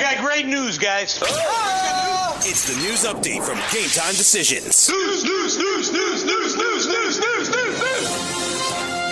I got great news, guys. Oh, it's the news update from Game Time Decisions. News, news, news, news, news, news, news, news, news, news.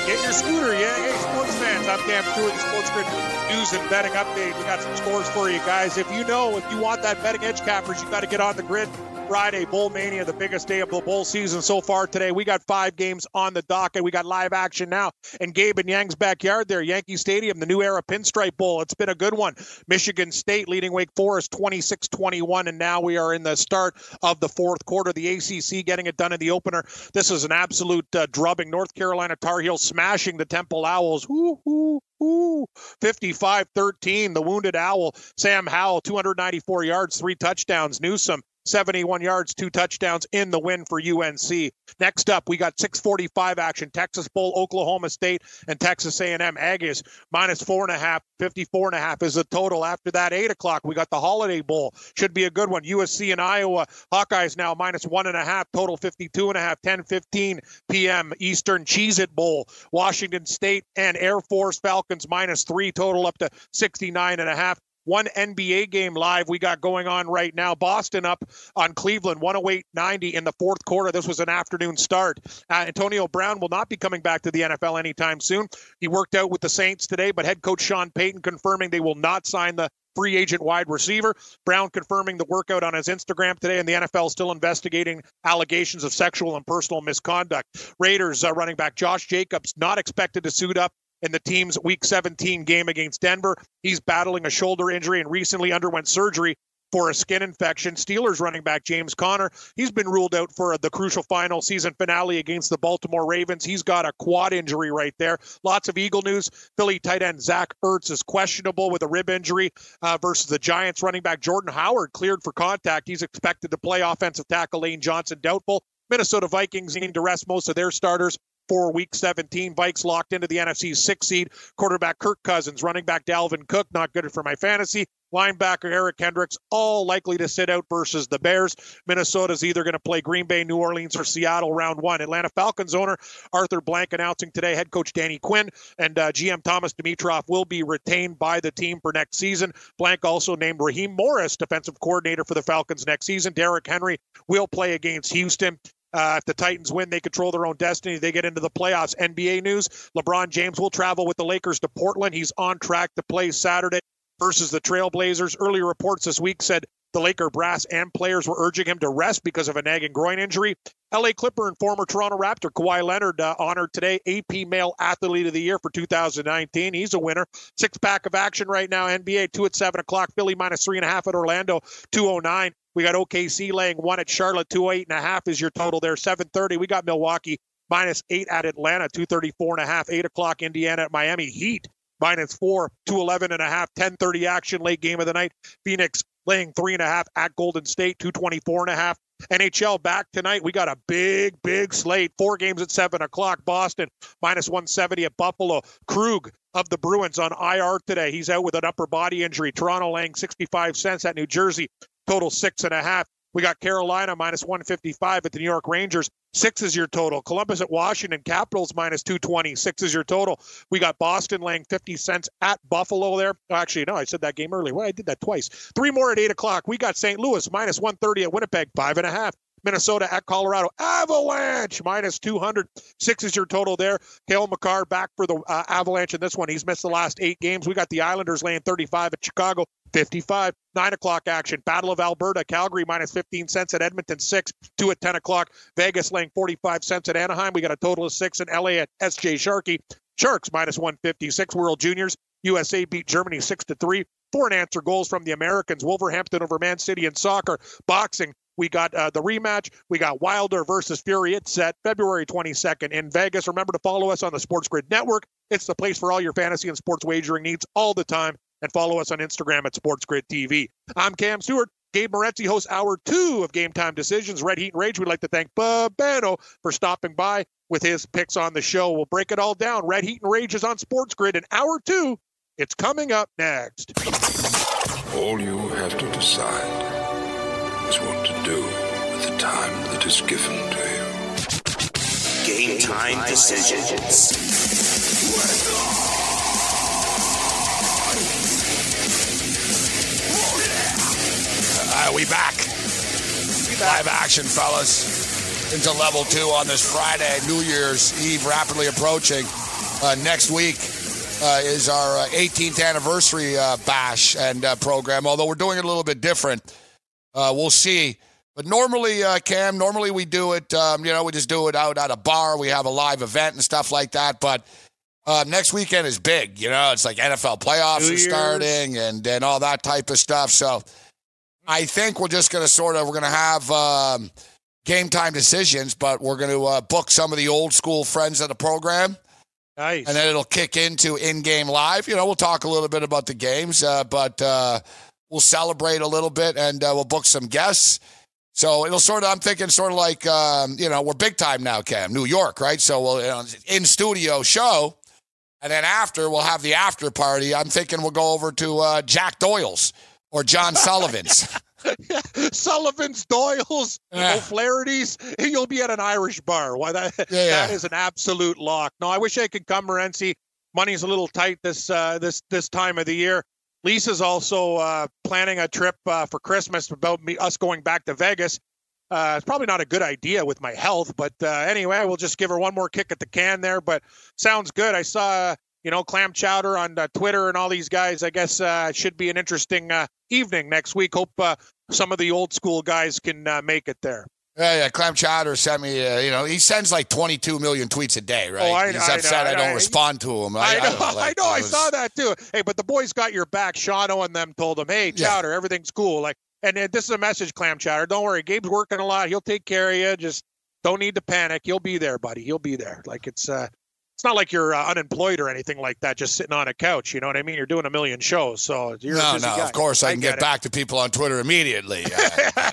Get your scooter, yeah. Hey, sports fans. I'm Cam Stewart, the Sports Grid News and Betting Update. We got some scores for you guys. If you know, if you want that betting edge cappers, you got to get on the grid. Friday, Bowl Mania, the biggest day of the bowl season so far today. We got five games on the docket. We got live action now in Gabe and Yang's backyard there, Yankee Stadium, the new era Pinstripe Bowl. It's been a good one. Michigan State leading Wake Forest 26 21, and now we are in the start of the fourth quarter. The ACC getting it done in the opener. This is an absolute uh, drubbing. North Carolina Tar Heels smashing the Temple Owls. Ooh, ooh, Ooh, 55 13. The wounded owl, Sam Howell, 294 yards, three touchdowns. Newsome, 71 yards, two touchdowns in the win for UNC. Next up, we got 645 action. Texas Bowl, Oklahoma State, and Texas A&M. Aggies minus four and a half. 54 and a half is the total. After that, eight o'clock, we got the Holiday Bowl. Should be a good one. USC and Iowa. Hawkeyes now minus one and a half. Total 52 and a half. 10 15 p.m. Eastern Cheez It Bowl. Washington State and Air Force Falcons minus three. Total up to 69 and a half one NBA game live we got going on right now. Boston up on Cleveland, 108 90 in the fourth quarter. This was an afternoon start. Uh, Antonio Brown will not be coming back to the NFL anytime soon. He worked out with the Saints today, but head coach Sean Payton confirming they will not sign the free agent wide receiver. Brown confirming the workout on his Instagram today, and the NFL still investigating allegations of sexual and personal misconduct. Raiders uh, running back Josh Jacobs not expected to suit up in the team's Week 17 game against Denver. He's battling a shoulder injury and recently underwent surgery for a skin infection. Steelers running back James Conner, he's been ruled out for the crucial final season finale against the Baltimore Ravens. He's got a quad injury right there. Lots of Eagle news. Philly tight end Zach Ertz is questionable with a rib injury uh, versus the Giants running back Jordan Howard cleared for contact. He's expected to play offensive tackle Lane Johnson doubtful. Minnesota Vikings need to rest most of their starters for week 17. Vikes locked into the NFC six seed. Quarterback Kirk Cousins, running back Dalvin Cook, not good for my fantasy. Linebacker Eric Kendricks, all likely to sit out versus the Bears. Minnesota's either going to play Green Bay, New Orleans, or Seattle round one. Atlanta Falcons owner Arthur Blank announcing today head coach Danny Quinn and uh, GM Thomas Dimitroff will be retained by the team for next season. Blank also named Raheem Morris defensive coordinator for the Falcons next season. Derrick Henry will play against Houston. Uh, if the Titans win, they control their own destiny. They get into the playoffs. NBA news LeBron James will travel with the Lakers to Portland. He's on track to play Saturday versus the Trailblazers. Earlier reports this week said the Laker brass and players were urging him to rest because of a nagging groin injury. LA Clipper and former Toronto Raptor Kawhi Leonard uh, honored today AP Male Athlete of the Year for 2019. He's a winner. Six pack of action right now. NBA two at seven o'clock. Philly minus three and a half at Orlando. 209. We got OKC laying one at Charlotte. Two eight and a half is your total there. 730. We got Milwaukee minus eight at Atlanta. 234 and a half. Eight o'clock Indiana at Miami Heat minus four, 211 and a half, 1030 action late game of the night. Phoenix laying three and a half at Golden State, 224 and a half. NHL back tonight. We got a big, big slate. Four games at seven o'clock. Boston minus 170 at Buffalo. Krug of the Bruins on IR today. He's out with an upper body injury. Toronto laying 65 cents at New Jersey. Total six and a half. We got Carolina minus 155 at the New York Rangers. Six is your total. Columbus at Washington. Capitals minus 220. Six is your total. We got Boston laying 50 cents at Buffalo there. Actually, no, I said that game earlier. Well, I did that twice. Three more at 8 o'clock. We got St. Louis minus 130 at Winnipeg. Five and a half. Minnesota at Colorado. Avalanche minus 200. Six is your total there. Cale Makar back for the uh, Avalanche in this one. He's missed the last eight games. We got the Islanders laying 35 at Chicago. 55. 9 o'clock action. Battle of Alberta. Calgary minus 15 cents at Edmonton. 6. 2 at 10 o'clock. Vegas laying 45 cents at Anaheim. We got a total of 6 in LA at SJ Sharkey. Sharks minus 156. World Juniors. USA beat Germany 6 to 3. Four and answer goals from the Americans. Wolverhampton over Man City in soccer. Boxing. We got uh, the rematch. We got Wilder versus Fury. It's set February 22nd in Vegas. Remember to follow us on the Sports Grid Network. It's the place for all your fantasy and sports wagering needs all the time. and follow us on Instagram at Sports Grid TV. I'm Cam Stewart. Gabe Morency hosts hour two of Game Time Decisions. Red Heat and Rage. We'd like to thank Babano for stopping by with his picks on the show. We'll break it all down. Red Heat and Rage is on Sports Grid in hour two. It's coming up next. All you have to decide is what do with the time that is given to you. Game time decisions. All right, we back. Live action, fellas. Into level two on this Friday, New Year's Eve, rapidly approaching. Uh, next week uh, is our uh, 18th anniversary uh, bash and uh, program. Although we're doing it a little bit different, uh, we'll see. But normally, uh, Cam, normally we do it. Um, you know, we just do it out at a bar. We have a live event and stuff like that. But uh, next weekend is big. You know, it's like NFL playoffs New are Year's. starting and and all that type of stuff. So I think we're just going to sort of we're going to have um, game time decisions, but we're going to uh, book some of the old school friends of the program, Nice. and then it'll kick into in-game live. You know, we'll talk a little bit about the games, uh, but uh, we'll celebrate a little bit, and uh, we'll book some guests. So it'll sort of, I'm thinking, sort of like, um, you know, we're big time now, Cam, New York, right? So we'll you know, in studio show, and then after we'll have the after party. I'm thinking we'll go over to uh, Jack Doyle's or John Sullivan's. Sullivan's, Doyle's, Yeah. O'Flaherty's. You'll be at an Irish bar. Why that? Yeah, That yeah. is an absolute lock. No, I wish I could come, Morency. Money's a little tight this uh, this this time of the year. Lisa's also uh, planning a trip uh, for Christmas about me us going back to Vegas. Uh, it's probably not a good idea with my health, but uh, anyway, we'll just give her one more kick at the can there. But sounds good. I saw you know Clam Chowder on uh, Twitter and all these guys. I guess uh, it should be an interesting evening next week. Hope some of the old school guys can make it there. Yeah, yeah. Clam Chowder sent me. Uh, you know, he sends like 22 million tweets a day, right? Oh, I- He's I upset know, I don't I- respond to him. I, know, I, like, know, I saw that too. Hey, but the boys got your back. Shano and them told him, "Hey, Yeah. Chowder, everything's cool." Like, and this is a message, Clam Chowder. Don't worry, Gabe's working a lot. He'll take care of you. Just don't need to panic. He'll be there, buddy. He'll be there. Like it's uh, it's not like you're uh, unemployed or anything like that. Just sitting on a couch. You know what I mean? You're doing a million shows, so you're a No, no. guy. Of course, I, can get, it. back to people on Twitter immediately. Uh,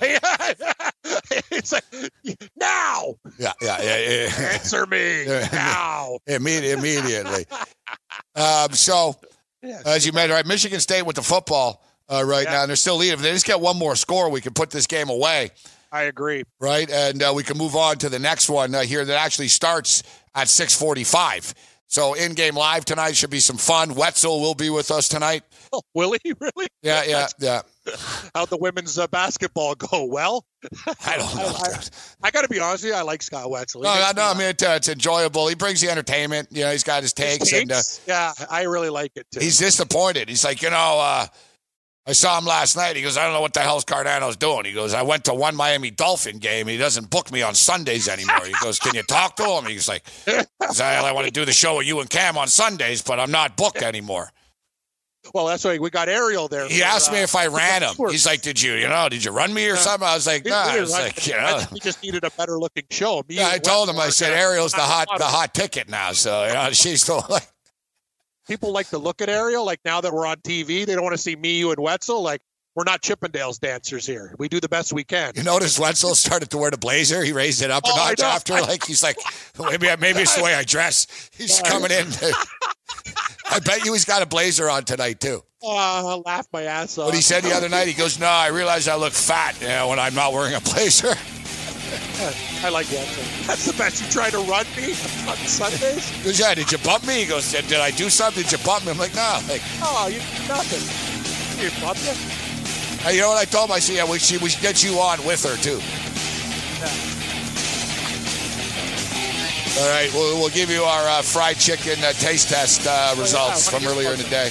it's like now yeah, yeah, yeah, yeah. answer me now. Immedi- immediately. Um, so, as you mentioned, right, Michigan State with the football uh, right Yeah. now, and they're still leading. If they just get one more score, we can put this game away, I agree. right? And uh, we can move on to the next one uh, here that actually starts at 645. So in-game live tonight should be some fun. Wetzel will be with us tonight. Oh, will he really? Yeah, yeah, yeah. How'd the women's uh, basketball go? Well, I don't know. I, I got to be honest with you. I like Scott Wetzel. He No, no, no. I mean, it, uh, it's enjoyable. He brings the entertainment. You know, he's got his laugh. takes, and uh, yeah, I really like it too. he's disappointed. He's like, you know, uh, I saw him last night. He goes, I don't know what the hell's Cardano's doing. He goes, I went to one Miami Dolphin game. He doesn't book me on Sundays anymore. He goes, Can you talk to him? He's like, I, want to do the show with you and Cam on Sundays, but I'm not booked anymore. well, that's why we got Ariel there. He for, asked me uh, if I ran him. He's like, Did you, you know, did you run me or something? I was like, "No." Nah. I was like- you know. he just needed a better looking show. Me Yeah, I told him. I said Ariel's the hot, the hot ticket now. So you know, she's still like, People like to look at Ariel. Like now that we're on TV, they don't want to see me, you, and Wetzel. Like we're not Chippendales dancers here. We do the best we can. You notice Wetzel started to wear the blazer. He raised it up a Oh, I notch after. Like he's like, maybe maybe it's the way I dress. He's coming in. I bet you he's got a blazer on tonight too. Uh, oh, I laughed my ass off. What he said the other night, he goes, "No, I realize I look fat you know, when I'm not wearing a blazer." I like Wetzel. That's the best. You try to run me on Sundays? He goes, "Yeah, did you bump me?" He goes, "Did, did I do something? Did you bump me?" I'm like, "No." Like, Oh, you nothing. You bump you? hey, you know what I told him? I said, "Yeah, we should we should get you on with her too." All right, we'll, we'll give you our uh, fried chicken uh, taste test uh, results yeah, from earlier in the day.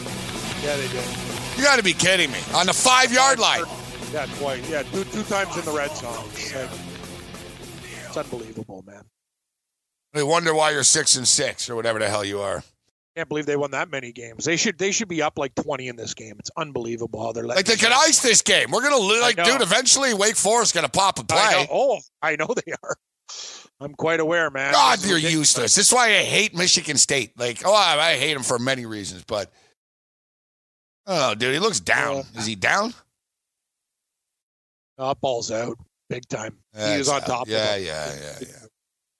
Yeah, they did. You got to be kidding me. On the five yard line. Yeah, twice. Yeah, two, two times in the red zone. It's, like, it's unbelievable, man. They wonder why you're six and six or whatever the hell you are. Can't believe they won that many games. They should they should be up like twenty in this game. It's unbelievable how they're Like they can ice this game. We're gonna like, dude. Eventually, Wake Forest gonna pop a I know. play. Oh, I know they are. I'm quite aware, man. God, you're useless. This is why I hate Michigan State. Like, oh, I, I hate them for many reasons, but oh, dude, he looks down. Is he down? Uh, ball's out big time. Yeah, he was on out. top. Yeah, of it. yeah, yeah, yeah.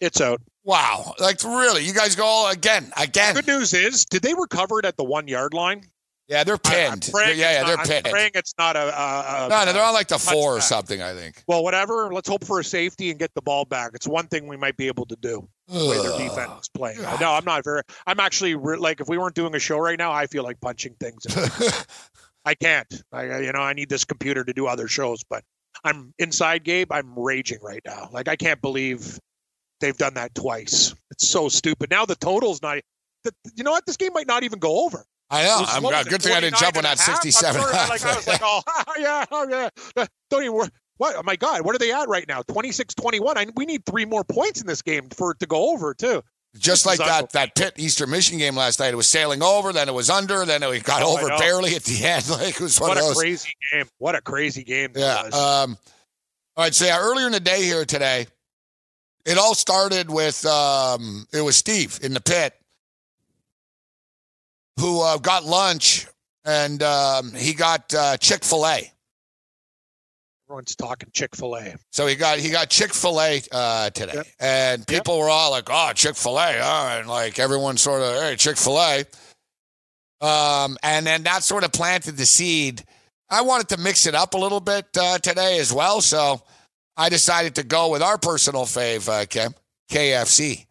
It's out. Wow, like really, you guys go all again, again. Good news is, did they recover it at the one yard line? Yeah, they're I- pinned. praying yeah, yeah, they're not- pinned. I'm praying it's not a. a, a no, no, they're on like the four or something. I think. Well, whatever. Let's hope for a safety and get the ball back. It's one thing we might be able to do. The way their defense is playing. Know I'm not very. I'm actually re- like if we weren't doing a show right now, I feel like punching things. I can't. I you know I need this computer to do other shows, but I'm inside Gabe. I'm raging right now. Like I can't believe they've done that twice. It's so stupid. Now the total's not. The, you know what? This game might not even go over. I know. I'm good thing I didn't jump on that and a half? 67. I'm sorry, like I was like, oh yeah, oh yeah. Don't even. wor- What? Oh my God! What are they at right now? 26-21. I, we need three more points in this game for it to go over too. Just like that that Pitt Eastern Michigan game last night. It was sailing over, then it was under, then it got Oh, over barely at the end. Like it was one What of a those. crazy game! What a crazy game! Yeah. Um, all right. So yeah, earlier in the day here today, it all started with um, it was Steve in the pit who uh, got lunch and um, he got uh, Chick Fil A. Everyone's talking Chick Fil A. So he got he got Chick Fil A uh, today, Yep. and people were all like, "Oh, Chick Fil A," huh? and like everyone sort of, "Hey, Chick Fil A," um, and then that sort of planted the seed. I wanted to mix it up a little bit uh, today as well, so I decided to go with our personal fave, uh, Kim, KFC.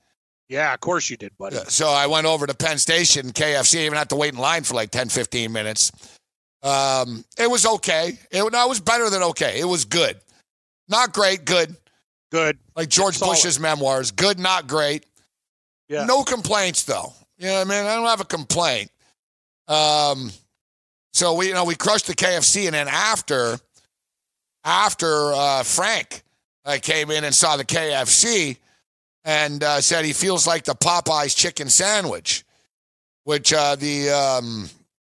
Yeah, of course you did, buddy. So I went over to Penn Station, KFC, even had to wait in line for like 10, 15 minutes. Um, it was okay. It, no, it was better than okay. It was good. Not great, good. Good. Like George. Bush's memoirs. Good, not great. Yeah. No complaints though. You know what I mean? I don't have a complaint. Um, so we, you know, we crushed the KFC, and then after, after uh, Frank uh, came in and saw the KFC, and uh, said he feels like the Popeyes chicken sandwich, which uh, the um,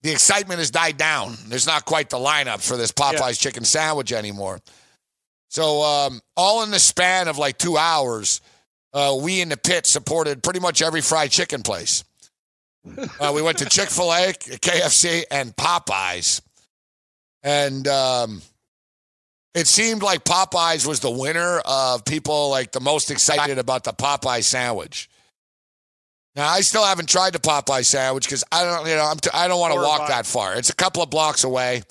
the excitement has died down. There's not quite the lineup for this Popeyes Yeah. chicken sandwich anymore. So um, all in the span of like two hours, uh, we in the pit supported pretty much every fried chicken place. Uh, we went to Chick Fil A, KFC, and Popeyes, and um, it seemed like Popeyes was the winner of people like the most excited about the Popeye sandwich. Now I still haven't tried the Popeye sandwich because I don't, you know, I'm t- I don't want to walk that far. It's a couple of blocks away.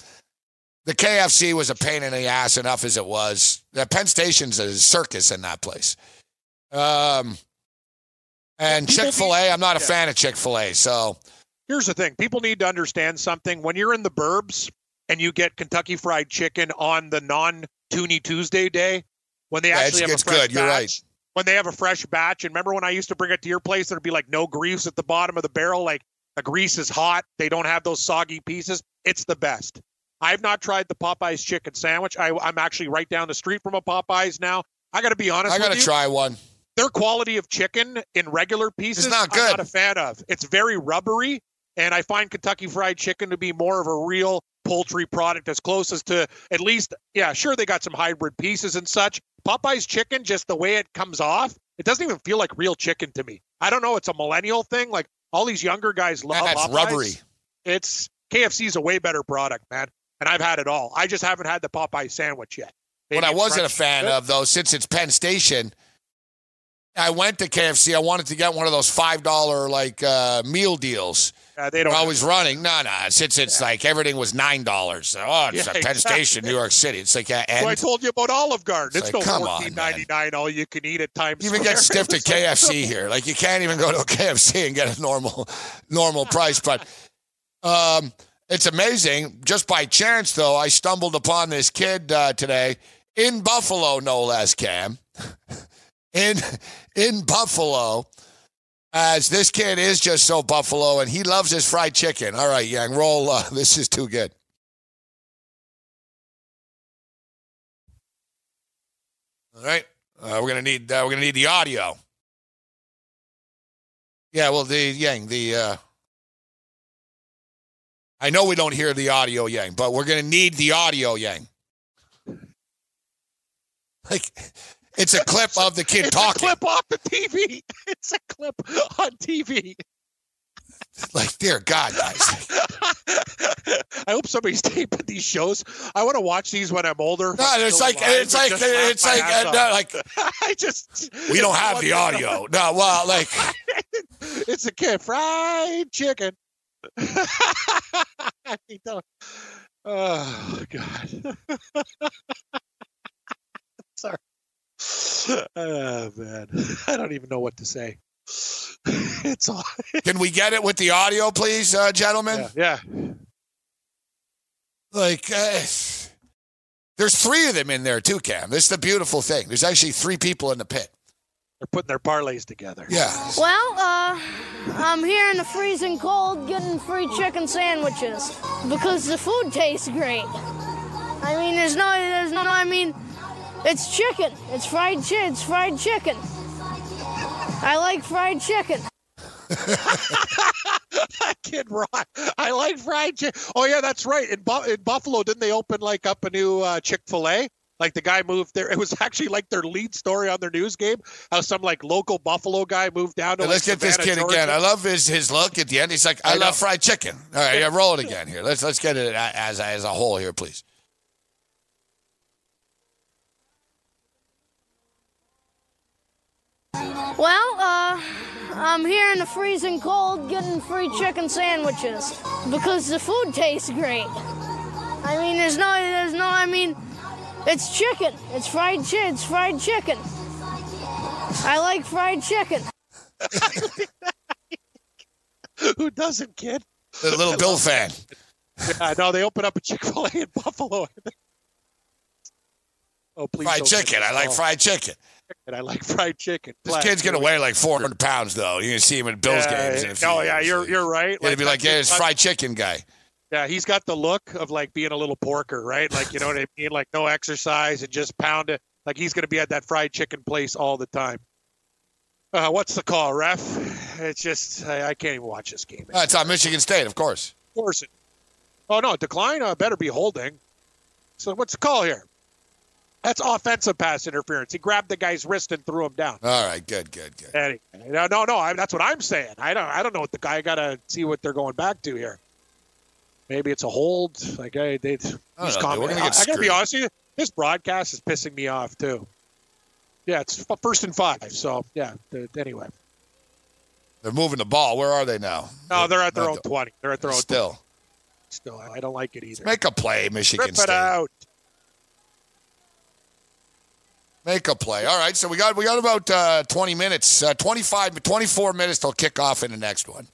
The KFC was a pain in the ass enough as it was. The Penn Station's a circus in that place. Um, and Chick Fil A, I'm not a yeah. fan of Chick Fil A, so Here's the thing: people need to understand something. When you're in the burbs and you get Kentucky Fried Chicken on the non-Toonie Tuesday day, when they Yeah, actually it's- have a it's fresh good. You're right. When they have a fresh batch, and remember when I used to bring it to your place, there'd be like no grease at the bottom of the barrel, like the grease is hot. They don't have those soggy pieces. It's the best. I've not tried the Popeyes chicken sandwich. I, I'm actually right down the street from a Popeyes now. I got to be honest. I got to try one. their quality of chicken in regular pieces not I'm good. not a fan of. It's very rubbery, and I find Kentucky Fried Chicken to be more of a real poultry product, as close as to at least, yeah, sure they got some hybrid pieces and such. Popeye's chicken, just the way it comes off, it doesn't even feel like real chicken to me. I don't know. It's a millennial thing. Like all these younger guys love that's Popeyes. rubbery. It's KFC's a way better product, man. And I've had it all. I just haven't had the Popeye sandwich yet. What I wasn't a fresh. fan of, though, since it's Penn Station, I went to KFC. I wanted to get one of those five dollar like uh, meal deals. Uh, they don't. Always running. No, no. Since it's like everything was nine dollars. Oh, it's Yeah, at Penn exactly. Station, New York City. It's like yeah, So I told you about Olive Garden. It's It's, like, no fourteen ninety nine all you can eat at Times you even get stiffed at KFC here. Like you can't even go to a KFC and get a normal normal price. But um, it's amazing. Just by chance, though, I stumbled upon this kid uh, today in Buffalo, no less. Cam in in Buffalo. As this kid is just so Buffalo, and he loves his fried chicken. All right, Yang, roll. Uh, this is too good. All right, uh, we're gonna need uh, we're gonna need the audio. Yeah, well, the Yang, the uh, I know we don't hear the audio, Yang, but we're gonna need the audio, Yang. Like, it's a clip of the kid It's talking. a clip off the TV. It's a clip on TV. Like, dear God, guys. I hope somebody's taping these shows. I want to watch these when I'm older. No, it's like it's like it's like uh, no, like I just we don't have the audio. No, well, like it's a kid fried chicken. Oh God. Sorry. Oh man, I don't even know what to say. It's all can we get it with the audio, please, uh, gentlemen? yeah, yeah. Like, uh, there's three of them in there too, Cam. This is the beautiful thing. There's actually three people in the pit. They're putting their parlays together. Yeah. Well, uh, I'm here in the freezing cold getting free chicken sandwiches because the food tastes great. I mean, there's no, there's no, I mean, it's chicken. It's fried chi- It's fried chicken. I like fried chicken. That kid Rock. I like fried chicken. Oh yeah, that's right. In, Bu- in Buffalo, didn't they open like up a new uh, Chick Fil A? Like the guy moved there. It was actually like their lead story on their news game. How some like local Buffalo guy moved down to. Hey, like, let's get this kid Georgia. again. I love his his look at the end. He's like, I, I know. love fried chicken. All right, yeah, roll it again here. Let's let's get it as as a whole here, please. Well, uh, I'm here in the freezing cold getting free chicken sandwiches because the food tastes great. I mean, there's no, there's no, I mean, it's chicken. It's fried chi- It's fried chicken. I like fried chicken. Who doesn't, kid? The little Bill fan. Yeah, no, they open up a Chick Fil A in Buffalo. Oh, please! Fried chicken. I like fried chicken. And I like fried chicken. This kid's gonna weigh like 400 pounds though. You're gonna see him at Bills Yeah, games. in Oh yeah, years. you're you're right. It'll be like, yeah, it's fried chicken guy. Yeah, he's got the look of like being a little porker, right? Like you know what I mean? Like no exercise and just pound it. Like he's gonna be at that fried chicken place all the time. Uh, what's the call, ref? it's just I, I can't even watch this game. Uh, it's on Michigan State, of course. Of course it. Oh no, decline. Uh, better be holding. So what's the call here? That's offensive pass interference. He grabbed the guy's wrist and threw him down. All right, good, good, good. Anyway, no, no, no. I, that's what I'm saying. I don't. I don't know what the guy. I gotta see what they're going back to here. Maybe it's a hold. Like I, they, these I know, We're gonna get I gotta be honest with you. This broadcast is pissing me off too. Yeah, it's first and five. So yeah. The, anyway, They're moving the ball. Where are they now? no, they're at their Not own the- twenty. They're at their own. Still, Still, I don't like it either. make a play, Michigan Rip it State. out. Make a play. All right, so we got we got about uh, 20 minutes, uh, 25, 24 minutes till kick off in the next one.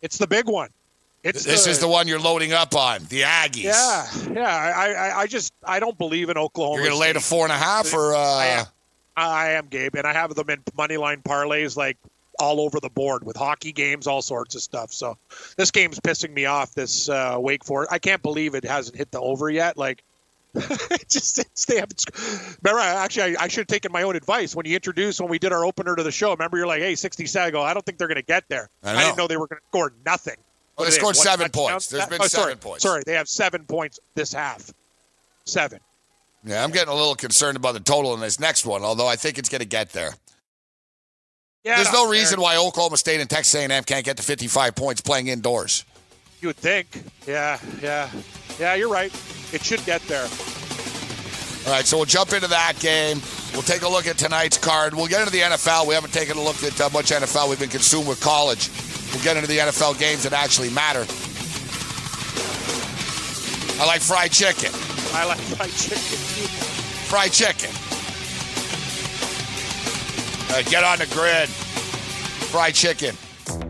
It's the big one. It's this is the one you're loading up on, the Aggies. Yeah, yeah. I, I, I just I don't believe in Oklahoma. You're going to lay the four and a half, or I uh, am. I am Gabe, and I have them in money line parlays like all over the board with hockey games, all sorts of stuff. So this game's pissing me off. This uh, Wake Forest, I can't believe it hasn't hit the over yet. Like, just they haven't. Remember, I, actually, I, I should have taken my own advice when you introduced when we did our opener to the show. Remember, you're like, "Hey, 67." I go, I don't think they're going to get there. I didn't know. they were going to score nothing. Well, What they scored seven points. There's been oh, sorry, seven points. Sorry, they have seven points this half. Seven. yeah, I'm getting a little concerned about the total in this next one. Although I think it's going to get there. Yeah, There's no fair. reason why Oklahoma State and Texas A&M can't get to 55 points playing indoors. You would think. Yeah, yeah, yeah. You're right. It should get there. All right, so we'll jump into that game. We'll take a look at tonight's card. We'll get into the NFL. We haven't taken a look at how much NFL we've been consumed with college. We'll get into the NFL games that actually matter. I like fried chicken. I like fried chicken. Fried chicken. Uh, get on the grid. Fried chicken.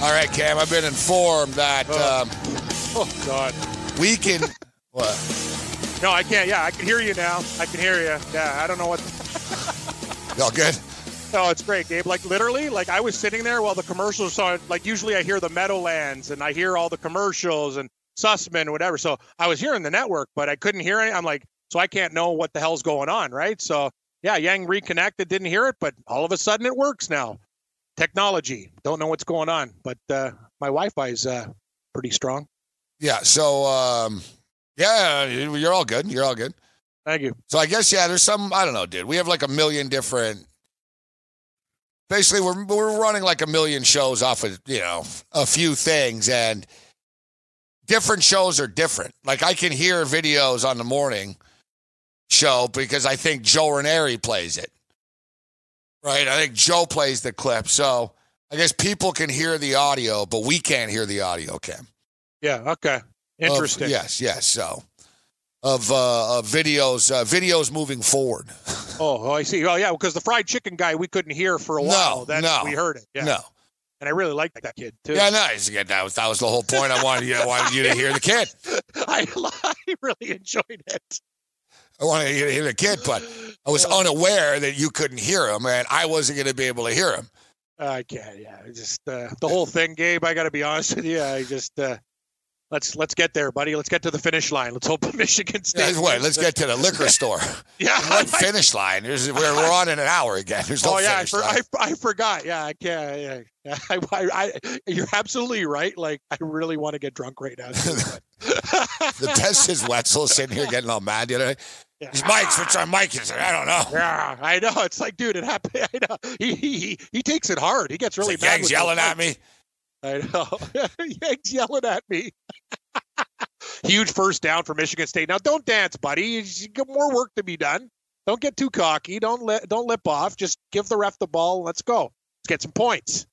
All right, Cam, I've been informed that um, Oh God. we can. what? No, I can't. Yeah, I can hear you now. I can hear you. Yeah, I don't know what. Y'all good? No, it's great, Gabe. Like literally, like I was sitting there while the commercials started. Like usually, I hear the Meadowlands and I hear all the commercials and Sussman whatever. So I was hearing the network, but I couldn't hear it. I'm like, so I can't know what the hell's going on, right? So yeah, Yang reconnected, didn't hear it, but all of a sudden it works now. Technology. Don't know what's going on, but uh, my Wi-Fi is uh, pretty strong. Yeah. So, um, yeah, you're all good. You're all good. Thank you. So I guess yeah, there's some I don't know, dude. We have like a million different. Basically, we're we're running like a million shows off of you know a few things, and different shows are different. Like I can hear videos on the morning show because I think Joe Ranieri plays it. Right, I think Joe plays the clip, so I guess people can hear the audio, but we can't hear the audio, Cam. Yeah. Okay. Of- Interesting. yes, yes. So of uh, of videos, uh, videos moving forward. Oh, oh, I see. Oh, yeah, because the fried chicken guy we couldn't hear for a No, while. no, we heard it. Yeah. No. And I really liked that kid too. Yeah, nice. Yeah, that was that was the whole point. I wanted you, I wanted you to hear the kid. I, I really enjoyed it. I wanted to hear the kid, but I was unaware that you couldn't hear him, and I wasn't going to be able to hear him. I can't. Yeah, just uh, the whole thing, Gabe. I got to be honest with you. I just uh, let's let's get there, buddy. Let's get to the finish line. Let's hope Michigan State. Let's, wait, let's get to the liquor store. Yeah, What finish line? There's, we're, we're on in an hour again. There's no oh yeah, I, for. I, I forgot. Yeah, I can't. Yeah, yeah. I, I, I, you're absolutely right. Like I really want to get drunk right now. the best is Wetzel sitting here getting all mad the other day. These mics, which our mic is? I don't know. Yeah, I know. It's like, dude, it happened. I know. He he he, he takes it hard. He gets really It's mad. like Yang's yelling at me. I know. Yang's yelling at me. Huge first down for Michigan State. Now, don't dance, buddy. You got more work to be done. Don't get too cocky. Don't let don't lip off. Just give the ref the ball. Let's go. Let's get some points.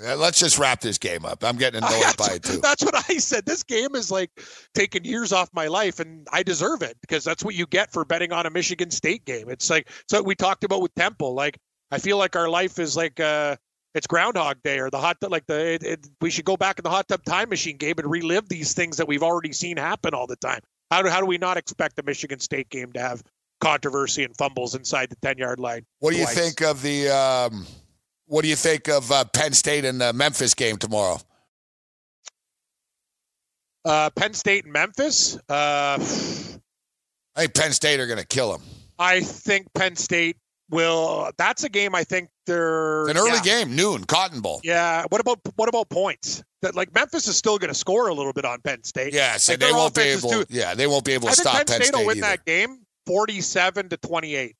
Yeah, let's just wrap this game up. I'm getting annoyed by it too. That's what I said. This game is like taking years off my life, and I deserve it because that's what you get for betting on a Michigan State game. It's like so we talked about with Temple. Like I feel like our life is like uh it's Groundhog Day or the hot like the it, it, we should go back in the hot tub time machine game and relive these things that we've already seen happen all the time. How do how do we not expect the Michigan State game to have controversy and fumbles inside the ten yard line? What do you think of the? Um, what do you think of uh, Penn State and the Memphis game tomorrow? Uh, Penn State and Memphis. Uh, I think Penn State are going to kill them. I think Penn State will. That's a game. I think they're an early yeah. game, noon, Cotton Bowl. Yeah. What about what about points? That like Memphis is still going to score a little bit on Penn State. Yes, Like, they won't be able. too- yeah, they won't be able to I think stop Penn Penn State State will win either. that game, forty-seven to twenty-eight.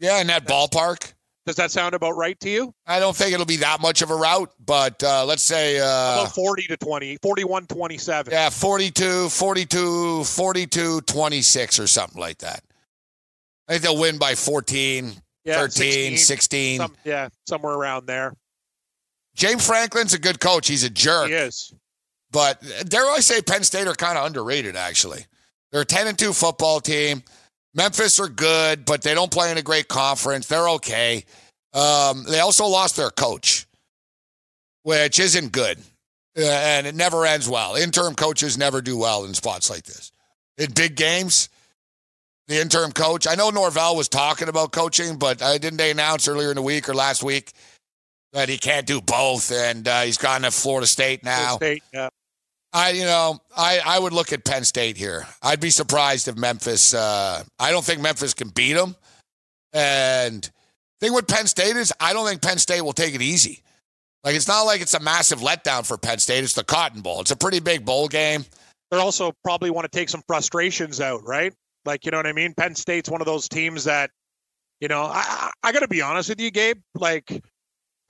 Yeah, in that ballpark. Does that sound about right to you? I don't think it'll be that much of a route, but uh, let's say uh, about 40 to 20, 41 27. yeah, 42, 42, 42, 26 or something like that. I think they'll win by 14, Yeah, 13, 16. Some, yeah, somewhere around there. James Franklin's a good coach. He's a jerk. He is. But dare I say Penn State are kind of underrated, actually. They're a 10 and 2 football team. Memphis are good, but they don't play in a great conference. They're okay. Um, they also lost their coach, which isn't good. Uh, and it never ends well. Interim coaches never do well in spots like this. In big games, the interim coach, I know Norvell was talking about coaching, but uh, didn't they announce earlier in the week or last week that he can't do both and uh, he's gone to Florida State now? State, yeah. I, you know, I, I would look at Penn State here. I'd be surprised if Memphis. Uh, I don't think Memphis can beat them. And thing with Penn State is, I don't think Penn State will take it easy. Like it's not like it's a massive letdown for Penn State. It's the Cotton Bowl. It's a pretty big bowl game. They also probably want to take some frustrations out, right? Like, you know what I mean? Penn State's one of those teams that, you know, I, I, I got to be honest with you, Gabe. Like,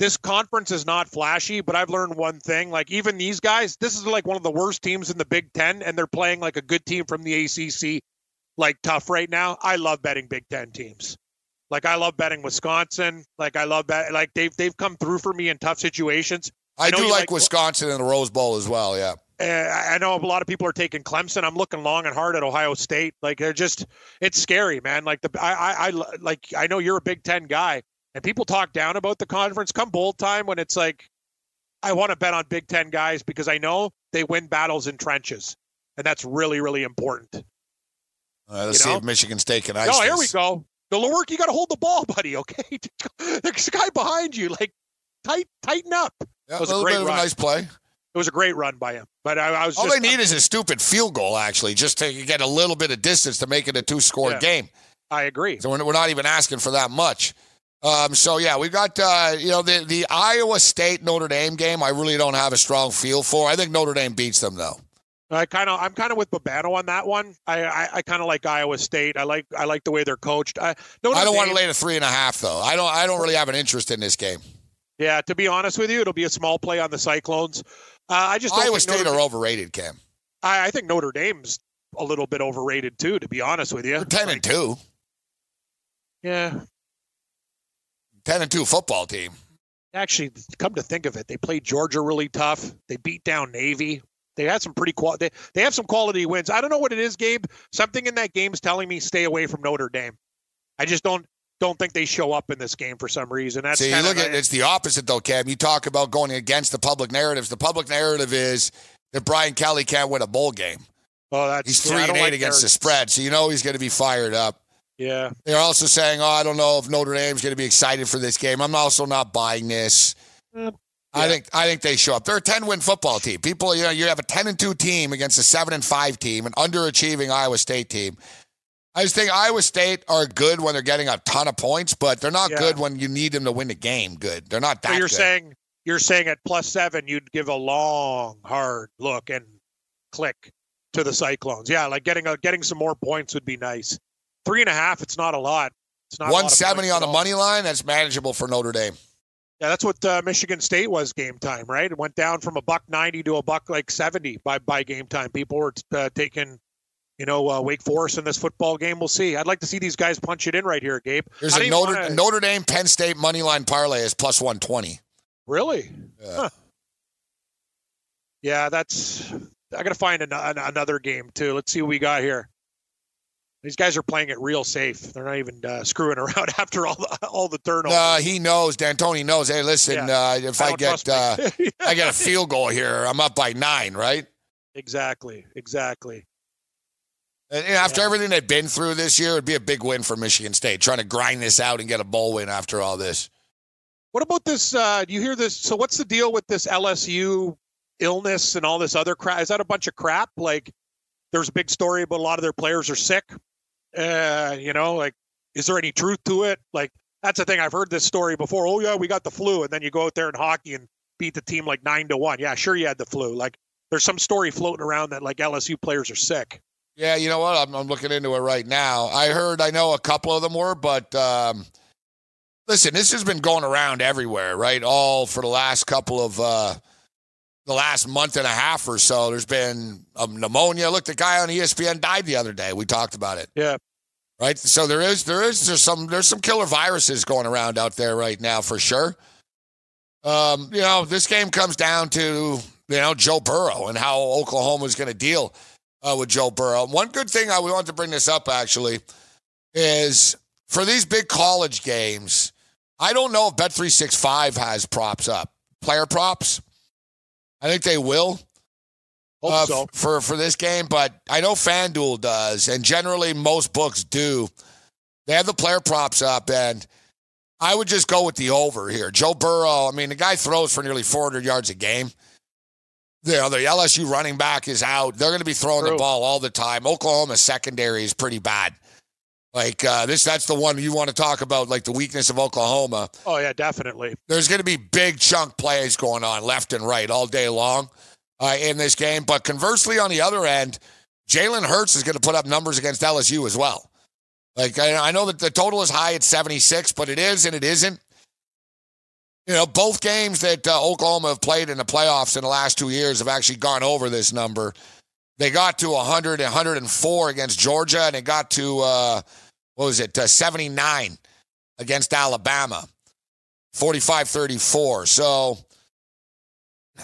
this conference is not flashy, but I've learned one thing. Like, even these guys, this is like one of the worst teams in the Big Ten, and they're playing like a good team from the ACC, like tough right now. I love betting Big Ten teams. Like, I love betting Wisconsin. Like, I love that. Like, they've they've come through for me in tough situations. I, know do you like, Wisconsin in the Rose Bowl as well. Yeah. Uh, I know a lot of people are taking Clemson. I'm looking long and hard at Ohio State. Like they're just, it's scary, man. Like the, I, I, I, like I know you're a Big Ten guy, and people talk down about the conference. Come bowl time when it's like, I want to bet on Big Ten guys because I know they win battles in trenches, and that's really, really important. Uh, let's You see know? if Michigan State can ice Oh, here we go. The work you got to hold the ball, buddy. Okay, the guy behind you. Like, tight, tighten up. Yeah, It was a a great bit of a nice play. It was a great run by him. But I, I was All just they need is a stupid field goal, actually, just to get a little bit of distance to make it a two-score Yeah. game. I agree. So we're, we're not even asking for that much. Um, so yeah, we've got uh, you know the the Iowa State Notre Dame game. I really don't have a strong feel for. I think Notre Dame beats them though. I kind of, I'm kind of with Babano on that one. I, I, I kind of like Iowa State. I like, I like the way they're coached. I, Notre I don't want to lay the three and a half though. I don't. I don't really have an interest in this game. Yeah, to be honest with you, it'll be a small play on the Cyclones. Uh, I just Iowa State Notre, are overrated, Cam. I, I think Notre Dame's a little bit overrated too. To be honest with you, They're ten and two. yeah. Ten and two football team. Actually, come to think of it, they played Georgia really tough. They beat down Navy. They had some pretty qual. They, they have some quality wins. I don't know what it is, Gabe. Something in that game's telling me stay away from Notre Dame. I just don't don't think they show up in this game for some reason. That's See, you look at it's the opposite though, Cam. You talk about going against the public narratives. The public narrative is that Brian Kelly can't win a bowl game. oh, that's He's three I and eight like against the spread, so you know he's going to be fired up. Yeah. They're also saying, "Oh, I don't know if Notre Dame's going to be excited for this game." I'm also not buying this. Uh, I think I think they show up. They're a 10 win football team. People, you know, you have a 10 and 2 team against a 7 and 5 team, an underachieving Iowa State team. I just think Iowa State are good when they're getting a ton of points, but they're not Yeah. good when you need them to win the game. Good. They're not that So you're good. saying you're saying at plus seven you'd give a long, hard look and click to the Cyclones. Yeah, like getting a getting some more points would be nice. Three and a half, it's not a lot. It's not of 170 on the money line, that's manageable for Notre Dame. Yeah, that's what uh, Michigan State was game time, right? It went down from a buck ninety to a buck like seventy by by game time. People were uh, taking you know, uh, Wake Forest in this football game. We'll see. I'd like to see these guys punch it in right here, Gabe. There's a Notre, wanna- Notre Dame Penn State money line parlay is plus 120. Really? Yeah. Huh. Yeah, that's. I got to find an, an, another game too. Let's see what we got here. These guys are playing it real safe. They're not even uh, screwing around after all the all the turnovers. Uh, he knows. Dantonio knows. Hey, listen. Yeah. Uh, if I I, get uh. I get a field goal here, I'm up by nine, right? exactly, exactly. After everything they've been through this year, it'd be a big win for Michigan State. Trying to grind this out and get a bowl win after all this. What about this? Uh, do you hear this? So, what's the deal with this LSU illness and all this other crap? Is that a bunch of crap? Like, there's a big story about a lot of their players are sick. Uh, you know, like, is there any truth to it? Like, that's the thing. I've heard this story before. Oh yeah, we got the flu, and then you go out there in hockey and beat the team like nine to one. Yeah, sure, you had the flu. Like, there's some story floating around that like LSU players are sick. Yeah, you know what? I'm, I'm looking into it right now. I heard, I know a couple of them were, but um, listen, this has been going around everywhere, right? All for the last couple of, uh, the last month and a half or so. There's been um, pneumonia. Look, the guy on ESPN died the other day. We talked about it, Yeah, right? So there is, there is, there's some, there's some killer viruses going around out there right now for sure. Um, you know, this game comes down to you know Joe Burrow and how Oklahoma is going to deal uh, with Joe Burrow. One good thing I want to bring this up actually is for these big college games. I don't know if Bet three six five has props up, player props. I think they will hope uh, so. for for this game, but I know FanDuel does, and generally most books do. They have the player props up, and I would just go with the over here. Joe Burrow, I mean, the guy throws for nearly 400 yards a game. You know, the LSU running back is out. They're going to be throwing the ball all the time. Oklahoma's secondary is pretty bad. Like uh, this, that's the one you want to talk about, like the weakness of Oklahoma Oh yeah, definitely. there's going to be big chunk plays going on left and right all day long uh, in this game. But conversely, on the other end, Jalen Hurts is going to put up numbers against LSU as well. Like I, I know that the total is high at 76, but it is and it isn't. You know, both games that uh, Oklahoma have played in the playoffs in the last two years have actually gone over this number. They got to 100, 104 against Georgia, and it got to uh, what was it, uh, 79 against Alabama. 45 34. So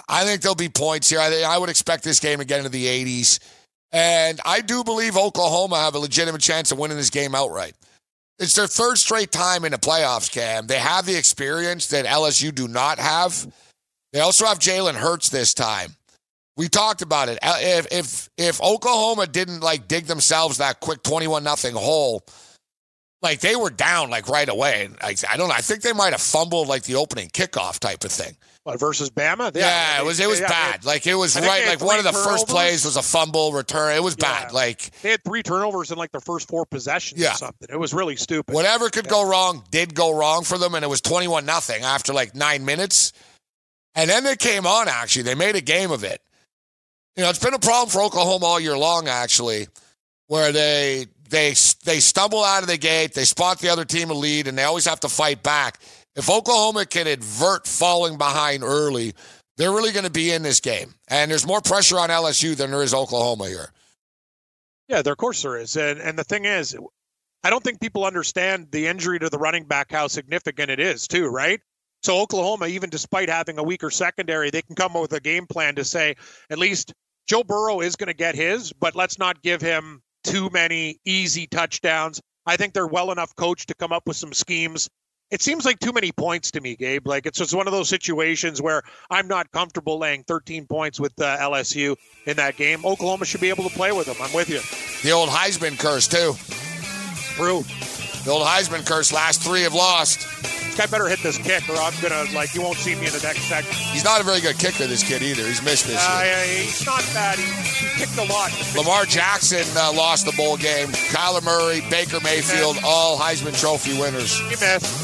I think there'll be points here. I, I would expect this game to get into the 80s. And I do believe Oklahoma have a legitimate chance of winning this game outright. It's their third straight time in the playoffs, Cam. They have the experience that LSU do not have. They also have Jalen Hurts this time. We talked about it. If if if Oklahoma didn't like dig themselves that quick twenty-one nothing hole, like they were down like right away. Like, I don't know. I think they might have fumbled like the opening kickoff type of thing. What, versus Bama? Yeah, they- it was it was yeah, bad. Like it was right. Like one of the first plays was a fumble return. It was bad. Like They had three turnovers in like their first four possessions Yeah. or something. It was really stupid. whatever could go wrong did go wrong for them, and it was twenty one nothing after like nine minutes. And then they came on. Actually, they made a game of it. You know, it's been a problem for Oklahoma all year long. Actually, where they they they stumble out of the gate, they spot the other team a lead, and they always have to fight back. If Oklahoma can avert falling behind early, they're really going to be in this game. And there's more pressure on LSU than there is Oklahoma here. Yeah, there, of course there is. And and the thing is, I don't think people understand the injury to the running back, how significant it is, too, right? So Oklahoma, even despite having a weaker secondary, they can come up with a game plan to say, at least Joe Burrow is going to get his, but let's not give him too many easy touchdowns. I think they're well enough coached to come up with some schemes. It seems like too many points to me, Gabe. Like it's just one of those situations where I'm not comfortable laying 13 points with uh, LSU in that game. Oklahoma should be able to play with them. I'm with you. The old Heisman curse, too. True. The old Heisman curse, last three have lost. This guy better hit this kick, or I'm gonna like you won't see me in the next second. He's not a very good kicker, this kid, either. He's missed this Uh, year. he's not bad. He, he kicked a lot. Lamar Jackson uh, lost the bowl game. Kyler Murray, Baker Mayfield, all Heisman Trophy winners. He missed.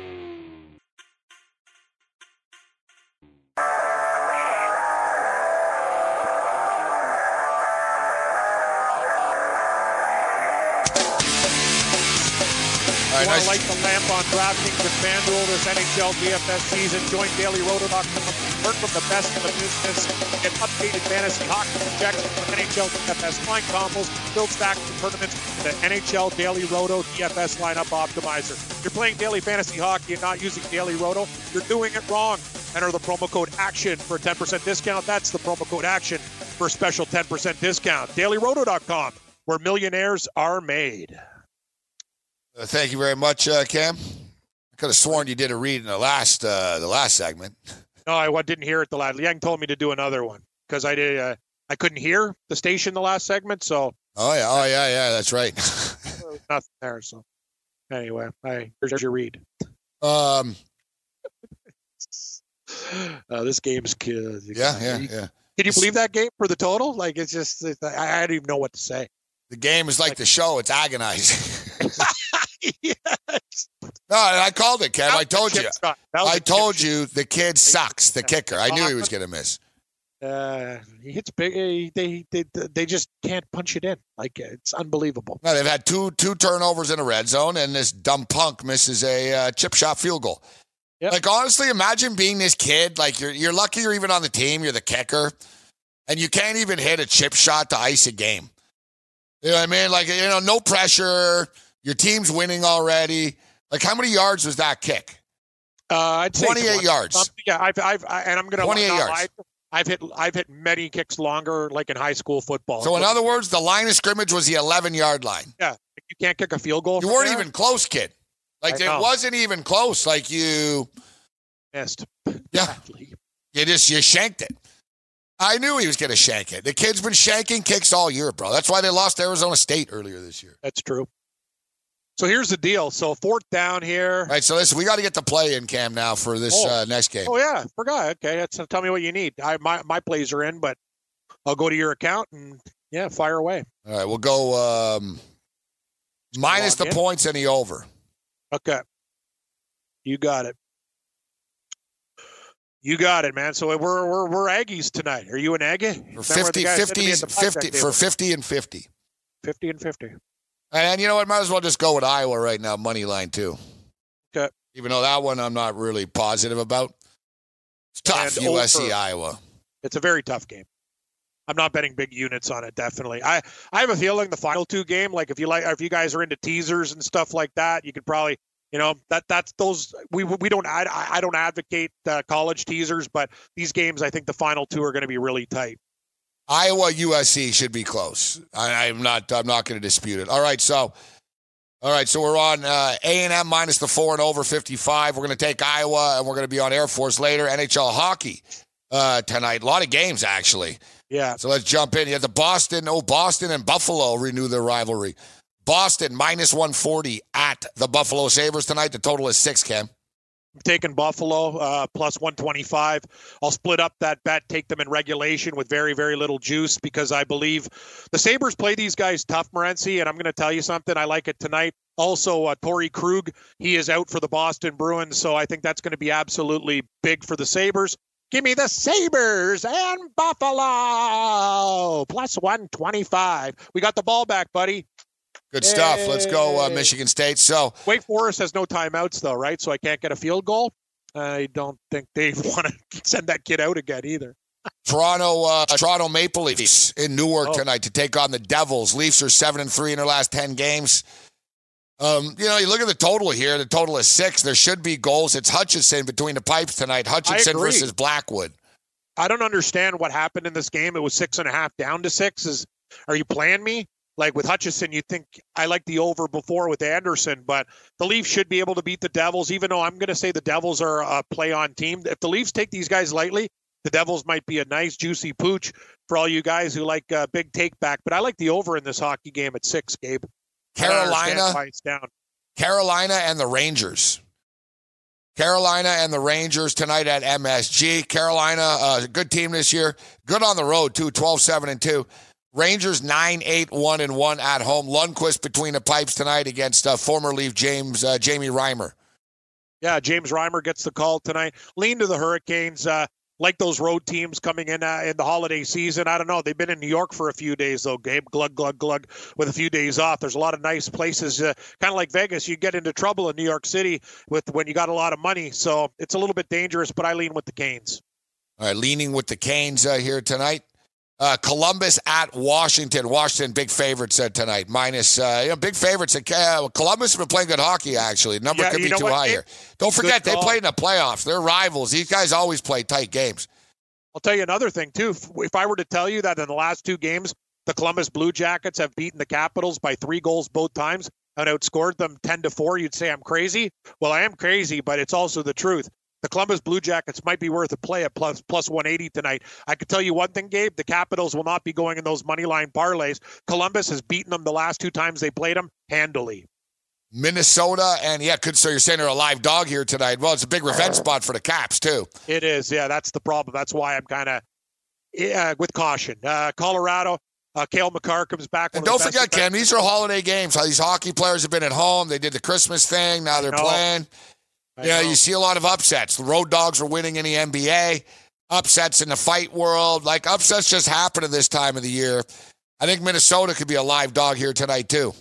Right, want nice. to light the lamp on DraftKings and FanDuel this NHL DFS season? Join daily DailyRoto.com. Learn from the best in the business. Get updated fantasy hockey projections from NHL DFS line combos, build stacks and tournaments the NHL Daily Roto DFS lineup optimizer. If you're playing daily fantasy hockey and not using Daily Roto, you're doing it wrong. Enter the promo code ACTION for a 10% discount. That's the promo code ACTION for a special 10% discount. DailyRoto.com, where millionaires are made. Uh, thank you very much, uh, Cam. I could have sworn you did a read in the last uh, the last segment. No, I didn't hear it the last. Liang told me to do another one because I did. Uh, I couldn't hear the station the last segment, so Oh yeah, oh yeah, yeah, that's right. nothing there. So anyway, I here's your read. um, Uh, this game's good. yeah, yeah, yeah. Can you believe that game for the total? Like it's just it's, I, I don't even know what to say. The game is like the show; it's agonizing. yes. no, I called it, Kev. I told you. Chip shot. That was I told you the kid sucks. The kicker. I knew he was going to miss. Uh, he hits big. They, they they just can't punch it in. Like it's unbelievable. No, they've had two two turnovers in a red zone, and this dumb punk misses a uh, chip shot field goal. Yep. Like honestly, imagine being this kid. Like you're you're lucky you're even on the team. You're the kicker, and you can't even hit a chip shot to ice a game. You know what I mean? Like you know, no pressure. Your team's winning already. Like how many yards was that kick? Uh, I'd say 28 20 yards. something. Yeah, I've, I've, I, and I'm gonna 28 not yards. lie. I've hit, I've hit many kicks longer, like in high school football. So in other words, the line of scrimmage was the 11 yard line. yeah, you can't kick a field goal. You weren't there? even close, kid. Like it wasn't even close. Like you. missed. Yeah. You just you shanked it. I knew he was going to shank it. The kid's been shanking kicks all year, bro. That's why they lost Arizona State earlier this year. That's true. So here's the deal. So fourth down here. All right, so listen, we got to get the play in Cam now for this Oh. uh, next game. Oh yeah, forgot. Okay, that's tell me what you need. I my my plays are in, but I'll go to your account and yeah, fire away. All right, we'll go um, minus the in. points and the over. Okay, you got it. You got it, man. So we're we're we're Aggies tonight. Are you an Aggie? For Remember 50, guy sitting at 50, 50 for 50 and 50. 50 and 50. And you know what? Might as well just go with Iowa right now, money line too. Okay. Even though that one I'm not really positive about. It's tough, And USC, over. Iowa. It's a very tough game. I'm not betting big units on it. Definitely. I I have a feeling the final two game, like if you like, if you guys are into teasers and stuff like that, you could probably, you know, that that's those we we don't I I don't advocate uh, college teasers, but these games I think the final two are going to be really tight. Iowa USC should be close. I, I'm not. I'm not going to dispute it. All right, so. All right, so we're on uh, A and M minus the four and over 55. We're going to take Iowa, and we're going to be on Air Force later. NHL hockey uh, tonight. A lot of games actually. Yeah. So let's jump in. You have the Boston. Oh, Boston and Buffalo renew their rivalry. Boston minus 140 at the Buffalo Sabres tonight. The total is six. Cam. I'm taking Buffalo uh, plus 125. I'll split up that bet, take them in regulation with very, very little juice because I believe the Sabres play these guys tough, Morency, and I'm going to tell you something. I like it tonight. Also, uh, Torey Krug, he is out for the Boston Bruins, so I think that's going to be absolutely big for the Sabres. Give me the Sabres and Buffalo plus 125. We got the ball back, buddy. Good stuff. Let's go, uh, Michigan State. So Wake Forest has no timeouts, though, right? So I can't get a field goal. I don't think they want to send that kid out again either. Toronto, uh, Toronto Maple Leafs in Newark Oh. tonight to take on the Devils. Leafs are seven and three in their last ten games. Um, you know, you look at the total here. The total is six. There should be goals. It's Hutchinson between the pipes tonight. Hutchinson versus Blackwood. I don't understand what happened in this game. It was six and a half down to six. Is are you playing me? Like with Hutchinson, you think I like the over before with Andersen, but the Leafs should be able to beat the Devils, even though I'm going to say the Devils are a play on team. If the Leafs take these guys lightly, the Devils might be a nice, juicy pooch for all you guys who like uh, big take back. But I like the over in this hockey game at six, Gabe. Carolina, down. Carolina and the Rangers. Carolina and the Rangers tonight at MSG. Carolina, uh, good team this year. Good on the road, too, 12 7 and 2. Rangers 9 8 1 and 1 at home. Lundqvist between the pipes tonight against uh, former Leaf James uh, Jamie Reimer. Yeah, James Reimer gets the call tonight. Lean to the Hurricanes. Uh, like those road teams coming in uh, in the holiday season. I don't know. They've been in New York for a few days though. Gabe glug glug glug with a few days off. There's a lot of nice places, uh, kind of like Vegas. You get into trouble in New York City with when you got a lot of money, so it's a little bit dangerous. But I lean with the Canes. All right, leaning with the Canes uh, here tonight. Uh, Columbus at Washington. Washington, big favorites uh, tonight. Minus, uh, you know, big favorites. Uh, Columbus have been playing good hockey, actually. Number Yeah, could be too high here. Don't forget, they played in the playoffs. They're rivals. These guys always play tight games. I'll tell you another thing too. If- If I were to tell you that in the last two games, the Columbus Blue Jackets have beaten the Capitals by three goals both times and outscored them ten to four, you'd say I'm crazy. Well, I am crazy, but it's also the truth. The Columbus Blue Jackets might be worth a play at plus plus 180 tonight. I could tell you one thing, Gabe. The Capitals will not be going in those money line parlays. Columbus has beaten them the last two times they played them handily. Minnesota, and yeah, could so you're saying they're a live dog here tonight. Well, it's a big revenge spot for the Caps, too. It is, yeah. That's the problem. That's why I'm kind of with caution. Uh, Colorado, uh, Cale Makar comes back. And don't forget, Cam, these are holiday games. How these hockey players have been at home. They did the Christmas thing. Now they're playing. I Yeah, know. you see a lot of upsets. The road dogs are winning in the NBA. Upsets in the fight world. Like upsets just happen at this time of the year. I think Minnesota could be a live dog here tonight too.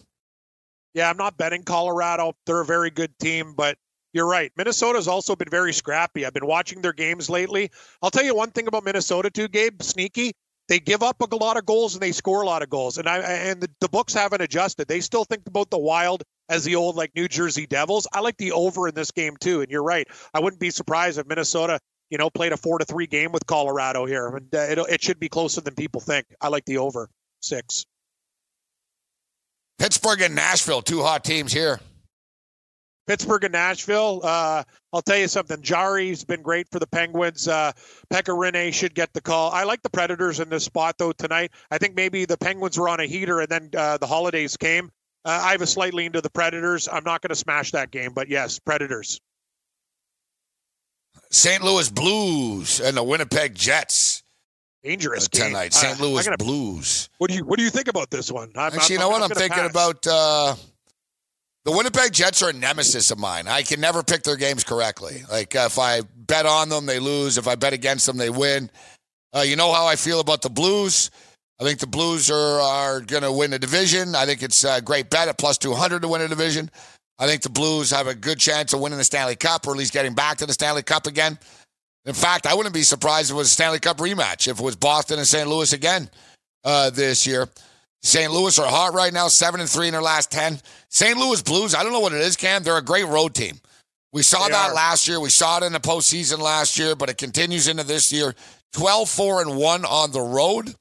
Yeah, I'm not betting Colorado. They're a very good team, but you're right. Minnesota's also been very scrappy. I've been watching their games lately. I'll tell you one thing about Minnesota too, Gabe. Sneaky. They give up a lot of goals and they score a lot of goals. And I and the, the books haven't adjusted. They still think about the Wild as the old like New Jersey Devils. I like the over in this game too. And you're right. I wouldn't be surprised if Minnesota, you know, played a four to three game with Colorado here. And uh, it it should be closer than people think. I like the over six. Pittsburgh and Nashville, two hot teams here. Pittsburgh and Nashville. Uh, I'll tell you something. Jarry's been great for the Penguins. Uh, Pekka Rinne should get the call. I like the Predators in this spot though tonight. I think maybe the Penguins were on a heater and then uh, the holidays came. Uh, I have a slight lean to the Predators. I'm not going to smash that game, but yes, Predators. St. Louis Blues and the Winnipeg Jets Dangerous uh, tonight. Uh, St. I'm Louis gonna- Blues. What do you What do you think about this one? I'm, Actually, you know what? I'm thinking pass. about uh, the Winnipeg Jets are a nemesis of mine. I can never pick their games correctly. Like uh, if I bet on them, they lose. If I bet against them, they win. Uh, you know how I feel about the Blues. I think the Blues are are going to win the division. I think it's a great bet at plus 200 to win a division. I think the Blues have a good chance of winning the Stanley Cup or at least getting back to the Stanley Cup again. In fact, I wouldn't be surprised if it was a Stanley Cup rematch if it was Boston and St. Louis again uh, this year. St. Louis are hot right now, seven and three in their last ten. St. Louis Blues, I don't know what it is, Cam. They're a great road team. We saw They that are. last year. We saw it in the postseason last year, but it continues into this year. 12 4 and 1 on the road.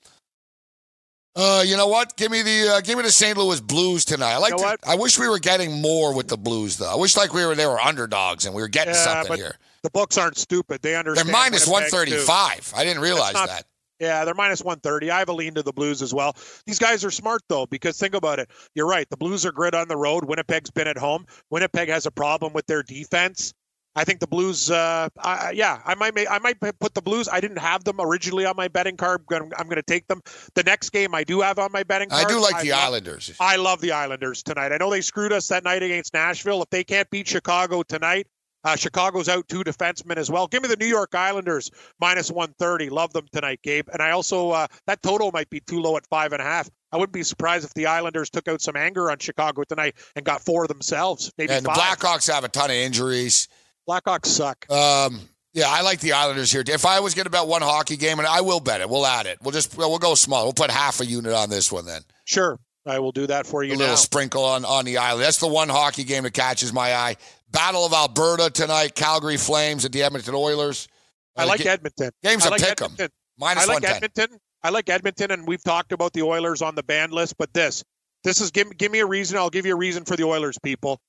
Uh, you know what? Give me the uh, give me the St. Louis Blues tonight. I like. know to-? I wish we were getting more with the Blues, though. I wish like we were they were underdogs and we were getting Yeah, something here. the books aren't stupid. They understand. They're minus Winnipeg, too. 135. I didn't realize not- that. Yeah, they're minus 130. I have a lean to the Blues as well. These guys are smart, though, because think about it. You're right. The Blues are grit on the road. Winnipeg's been at home. Winnipeg has a problem with their defense. I think the Blues. Uh, I, yeah, I might. ma- I might put the Blues. I didn't have them originally on my betting card. I'm, I'm going to take them. The next game I do have on my betting card. I do like the love- Islanders. I love the Islanders tonight. I know they screwed us that night against Nashville. If they can't beat Chicago tonight, uh, Chicago's out two defensemen as well. Give me the New York Islanders minus 130. Love them tonight, Gabe. And I also, uh, that total might be too low at five and a half. I wouldn't be surprised if the Islanders took out some anger on Chicago tonight and got four themselves. Maybe And the. Blackhawks have a ton of injuries. Blackhawks suck. Um, yeah, I like the Islanders here. If I was going to bet one hockey game, and I will bet it, we'll add it. We'll just we'll go small. We'll put half a unit on this one then. Sure. I will do that for you a little now. sprinkle on on the island. That's the one hockey game that catches my eye. Battle of Alberta tonight. Calgary Flames at the Edmonton Oilers. I Uh, like ga- Edmonton. Game's I like pick 'em. Edmonton. Minus I like 110. Edmonton. I like Edmonton, and we've talked about the Oilers on the band list. But this, This is give, give me a reason. I'll give you a reason for the Oilers, people.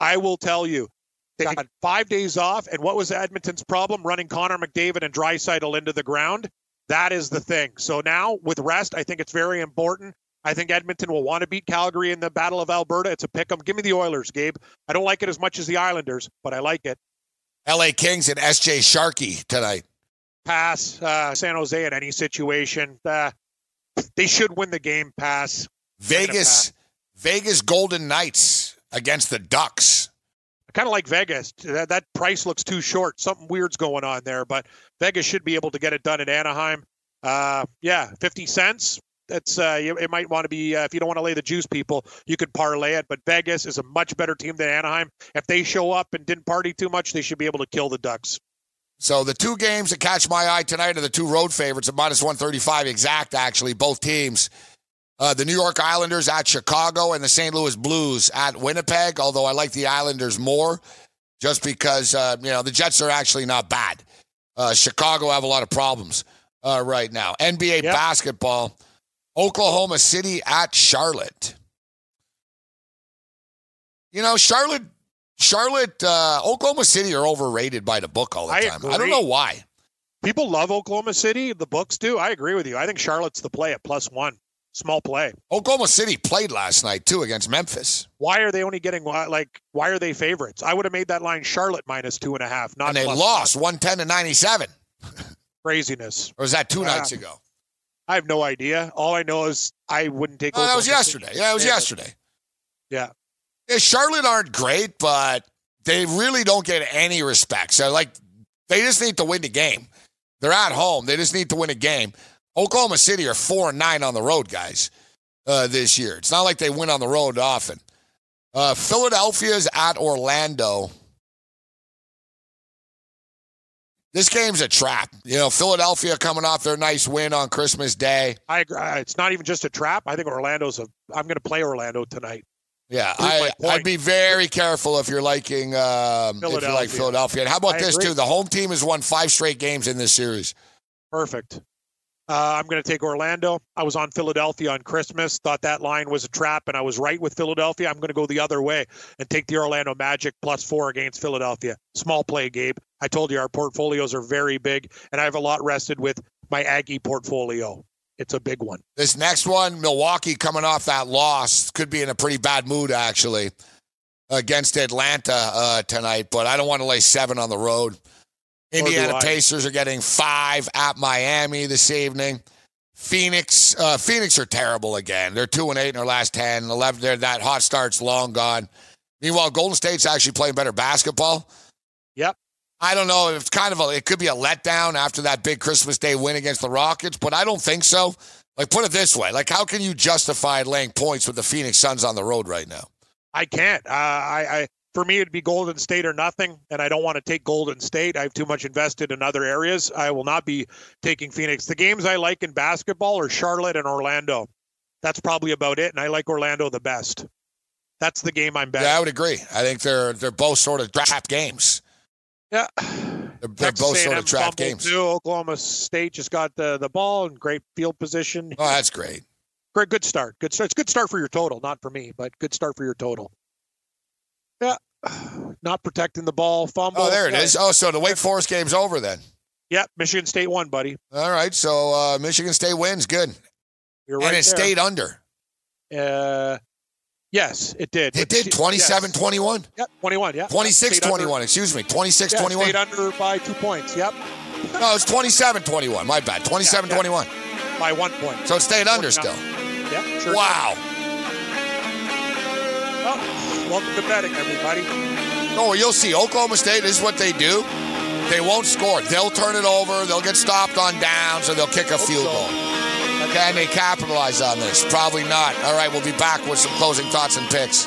I will tell you. They got five days off, and what was Edmonton's problem? Running Connor McDavid and Draisaitl into the ground. That is the thing. So now with rest, I think it's very important. I think Edmonton will want to beat Calgary in the Battle of Alberta. It's a pick 'em. Give me the Oilers, Gabe. I don't like it as much as the Islanders, but I like it. LA Kings and SJ Sharkey tonight. Pass uh, San Jose in any situation. Uh, they should win the game. Pass. Vegas, Vegas Golden Knights against the Ducks. Kind of like Vegas. That, that price looks too short. Something weird's going on there, but Vegas should be able to get it done in Anaheim. Uh, yeah, 50 cents. That's uh, it might want to be uh, if you don't want to lay the juice, people, you could parlay it. But Vegas is a much better team than Anaheim. If they show up and didn't party too much, they should be able to kill the Ducks. So the two games that catch my eye tonight are the two road favorites at minus 135 exact, actually, both teams. Uh, the New York Islanders at Chicago and the St. Louis Blues at Winnipeg, although I like the Islanders more just because, uh, you know, the Jets are actually not bad. Uh, Chicago have a lot of problems uh, right now. NBA yep. basketball, Oklahoma City at Charlotte. You know, Charlotte Charlotte, uh, Oklahoma City are overrated by the book all the I time. Agree. I don't know why. People love Oklahoma City. The books do. I agree with you. I think Charlotte's the play at plus one. Small play. Oklahoma City played last night too against Memphis. Why are they only getting like? Why are they favorites? I would have made that line Charlotte minus two and a half. Not and they lost one ten to ninety seven. Craziness. Or was that two uh, nights ago? I have no idea. All I know is I wouldn't take. Oh, that was yesterday. Yeah, it was yesterday. Yeah. yeah. Charlotte aren't great, but they really don't get any respect. So like, they just need to win the game. They're at home. They just need to win a game. Oklahoma City are four and nine on the road, guys, uh, this year. It's not like they win on the road often. Uh, Philadelphia's at Orlando. This game's a trap. You know, Philadelphia coming off their nice win on Christmas Day. I agree. It's not even just a trap. I think Orlando's a. I'm going to play Orlando tonight. Yeah, I, would be very careful if you're liking um, if you like Philadelphia. And how about I this agree. too? The home team has won five straight games in this series. Perfect. Uh, I'm going to take Orlando. I was on Philadelphia on Christmas. Thought that line was a trap, and I was right with Philadelphia. I'm going to go the other way and take the Orlando Magic plus four against Philadelphia. Small play, Gabe. I told you our portfolios are very big, and I have a lot rested with my Aggie portfolio. It's a big one. This next one, Milwaukee coming off that loss, could be in a pretty bad mood actually against Atlanta uh, tonight, but I don't want to lay seven on the road. Indiana Pacers are getting five at Miami this evening. Phoenix, uh, Phoenix are terrible again. They're two and eight in their last 10, 11. They're, that hot start's long gone. Meanwhile, Golden State's actually playing better basketball. Yep. I don't know. It's kind of a, it could be a letdown after that big Christmas Day win against the Rockets, but I don't think so. Like, put it this way: like, how can you justify laying points with the Phoenix Suns on the road right now? I can't. Uh, I, I for me, it'd be Golden State or nothing, and I don't want to take Golden State. I have too much invested in other areas. I will not be taking Phoenix. The games I like in basketball are Charlotte and Orlando. That's probably about it, and I like Orlando the best. That's the game I'm betting. Yeah, I would agree. I think they're they're both sort of trap games. Yeah, they're, they're both sort of trap games. Too. Oklahoma State just got the the ball and great field position. Oh, that's great. Great, good start. Good start. It's good start for your total, not for me, but good start for your total. Yeah, not protecting the ball, fumble. Oh, there it is. Oh, so the Wake Forest game's over then. Yep, Michigan State won, buddy. All right, so uh, Michigan State wins. Good. You're right and it there. stayed under. Uh, yes, it did. It did 27 yes. 21. Yep, 21. Yep. 26 21. Excuse me. 26 yeah, 21. Stayed under by two points. Yep. No, it's 27 21. My bad. 27 yeah, 21. Yeah. By one point. So it stayed under still. Yeah, sure. Wow. Welcome to betting, everybody. Oh, you'll see. Oklahoma State is what they do. They won't score. They'll turn it over. They'll get stopped on downs, or they'll kick a field goal. Can they capitalize on this? Probably not. All right, we'll be back with some closing thoughts and picks.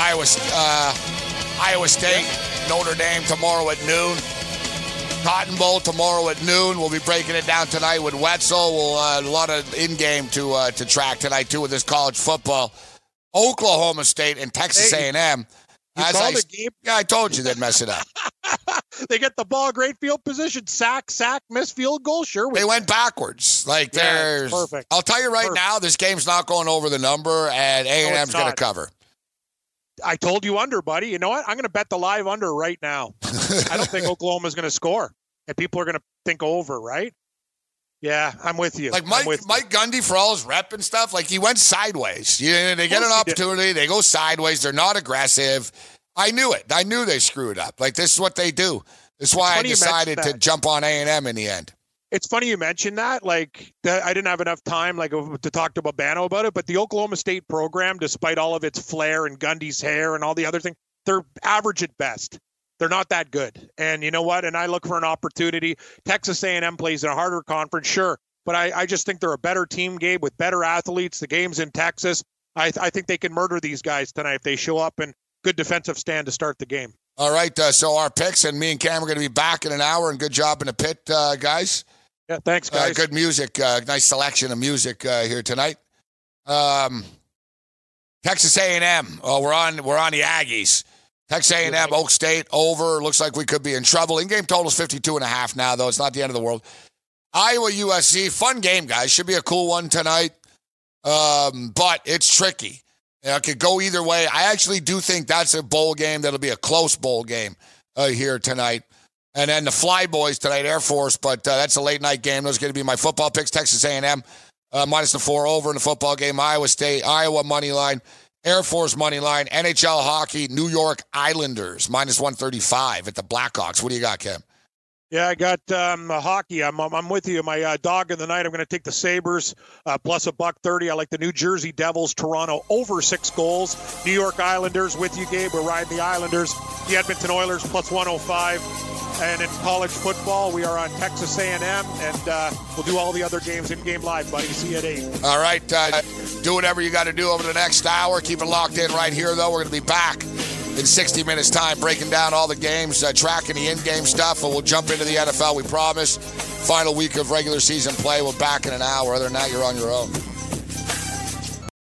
Iowa, uh, Iowa State, Notre Dame tomorrow at noon. Cotton Bowl tomorrow at noon. We'll be breaking it down tonight with Wetzel. We'll uh, a lot of in game to uh, to track tonight too with this college football. Oklahoma State and Texas A&M. you As called I, the game? yeah, I told you they'd mess it up. they get the ball, great field position, sack, sack, miss field goal. Sure, They went backwards. Like Yeah, there's, perfect. I'll tell you right Perfect. now, this game's not going over the number, and A and M's going to cover. I told you under, buddy. You know what? I'm going to bet the live under right now. I don't think Oklahoma's going to score, and people are going to think over, right? Yeah, I'm with you. Like I'm Mike, you. Mike Gundy for all his rep and stuff, like he went sideways. You know, they get an course he did. opportunity, they go sideways. They're not aggressive. I knew it. I knew they screwed up. Like this is what they do. This is why I funny you mention decided to jump on A and M in the end. It's funny you mentioned that. Like, that I didn't have enough time, like, to talk to Babano about it. But the Oklahoma State program, despite all of its flair and Gundy's hair and all the other things, they're average at best. They're not that good. And you know what? And I look for an opportunity. Texas A&M plays in a harder conference, sure, but I, I just think they're a better team, Gabe, with better athletes. The game's in Texas. I, I think they can murder these guys tonight if they show up and good defensive stand to start the game. All right, uh, so our picks and me and Cam are going to be back in an hour. And good job in the pit, uh, guys. Yeah, thanks, Uh, guys. good music, uh, nice selection of music uh, here tonight. Um, Texas A&M. Oh, we're on. We're on the Aggies. Texas A&M, Oak State over. Looks like we could be in trouble. In-game total is 52 and a half now, though. It's not the end of the world. Iowa USC, fun game, guys. Should be a cool one tonight. Um, but it's tricky. You know, it could go either way. I actually do think that's a bowl game that'll be a close bowl game uh, here tonight. And then the Fly Boys tonight, Air Force, but uh, that's a late night game. Those are going to be my football picks. Texas A&M uh, minus the four over in the football game. Iowa State, Iowa money line, Air Force money line, NHL hockey, New York Islanders minus one thirty five at the Blackhawks. What do you got, Kim? Yeah, I got um, hockey. I'm, I'm I'm with you. My uh, dog in the night. I'm going to take the Sabres uh, plus a buck thirty. I like the New Jersey Devils, Toronto over six goals. New York Islanders with you, Gabe. We're riding the Islanders. The Edmonton Oilers plus 105. And in college football, we are on Texas A&M, and uh, we'll do all the other games in game live, buddy. See you at eight. All right, uh, do whatever you got to do over the next hour. Keep it locked in right here, though. We're going to be back in 60 minutes' time, breaking down all the games, uh, tracking the in-game stuff, and we'll jump into the NFL. We promise. Final week of regular season play. We're back in an hour. Other than that, you're on your own.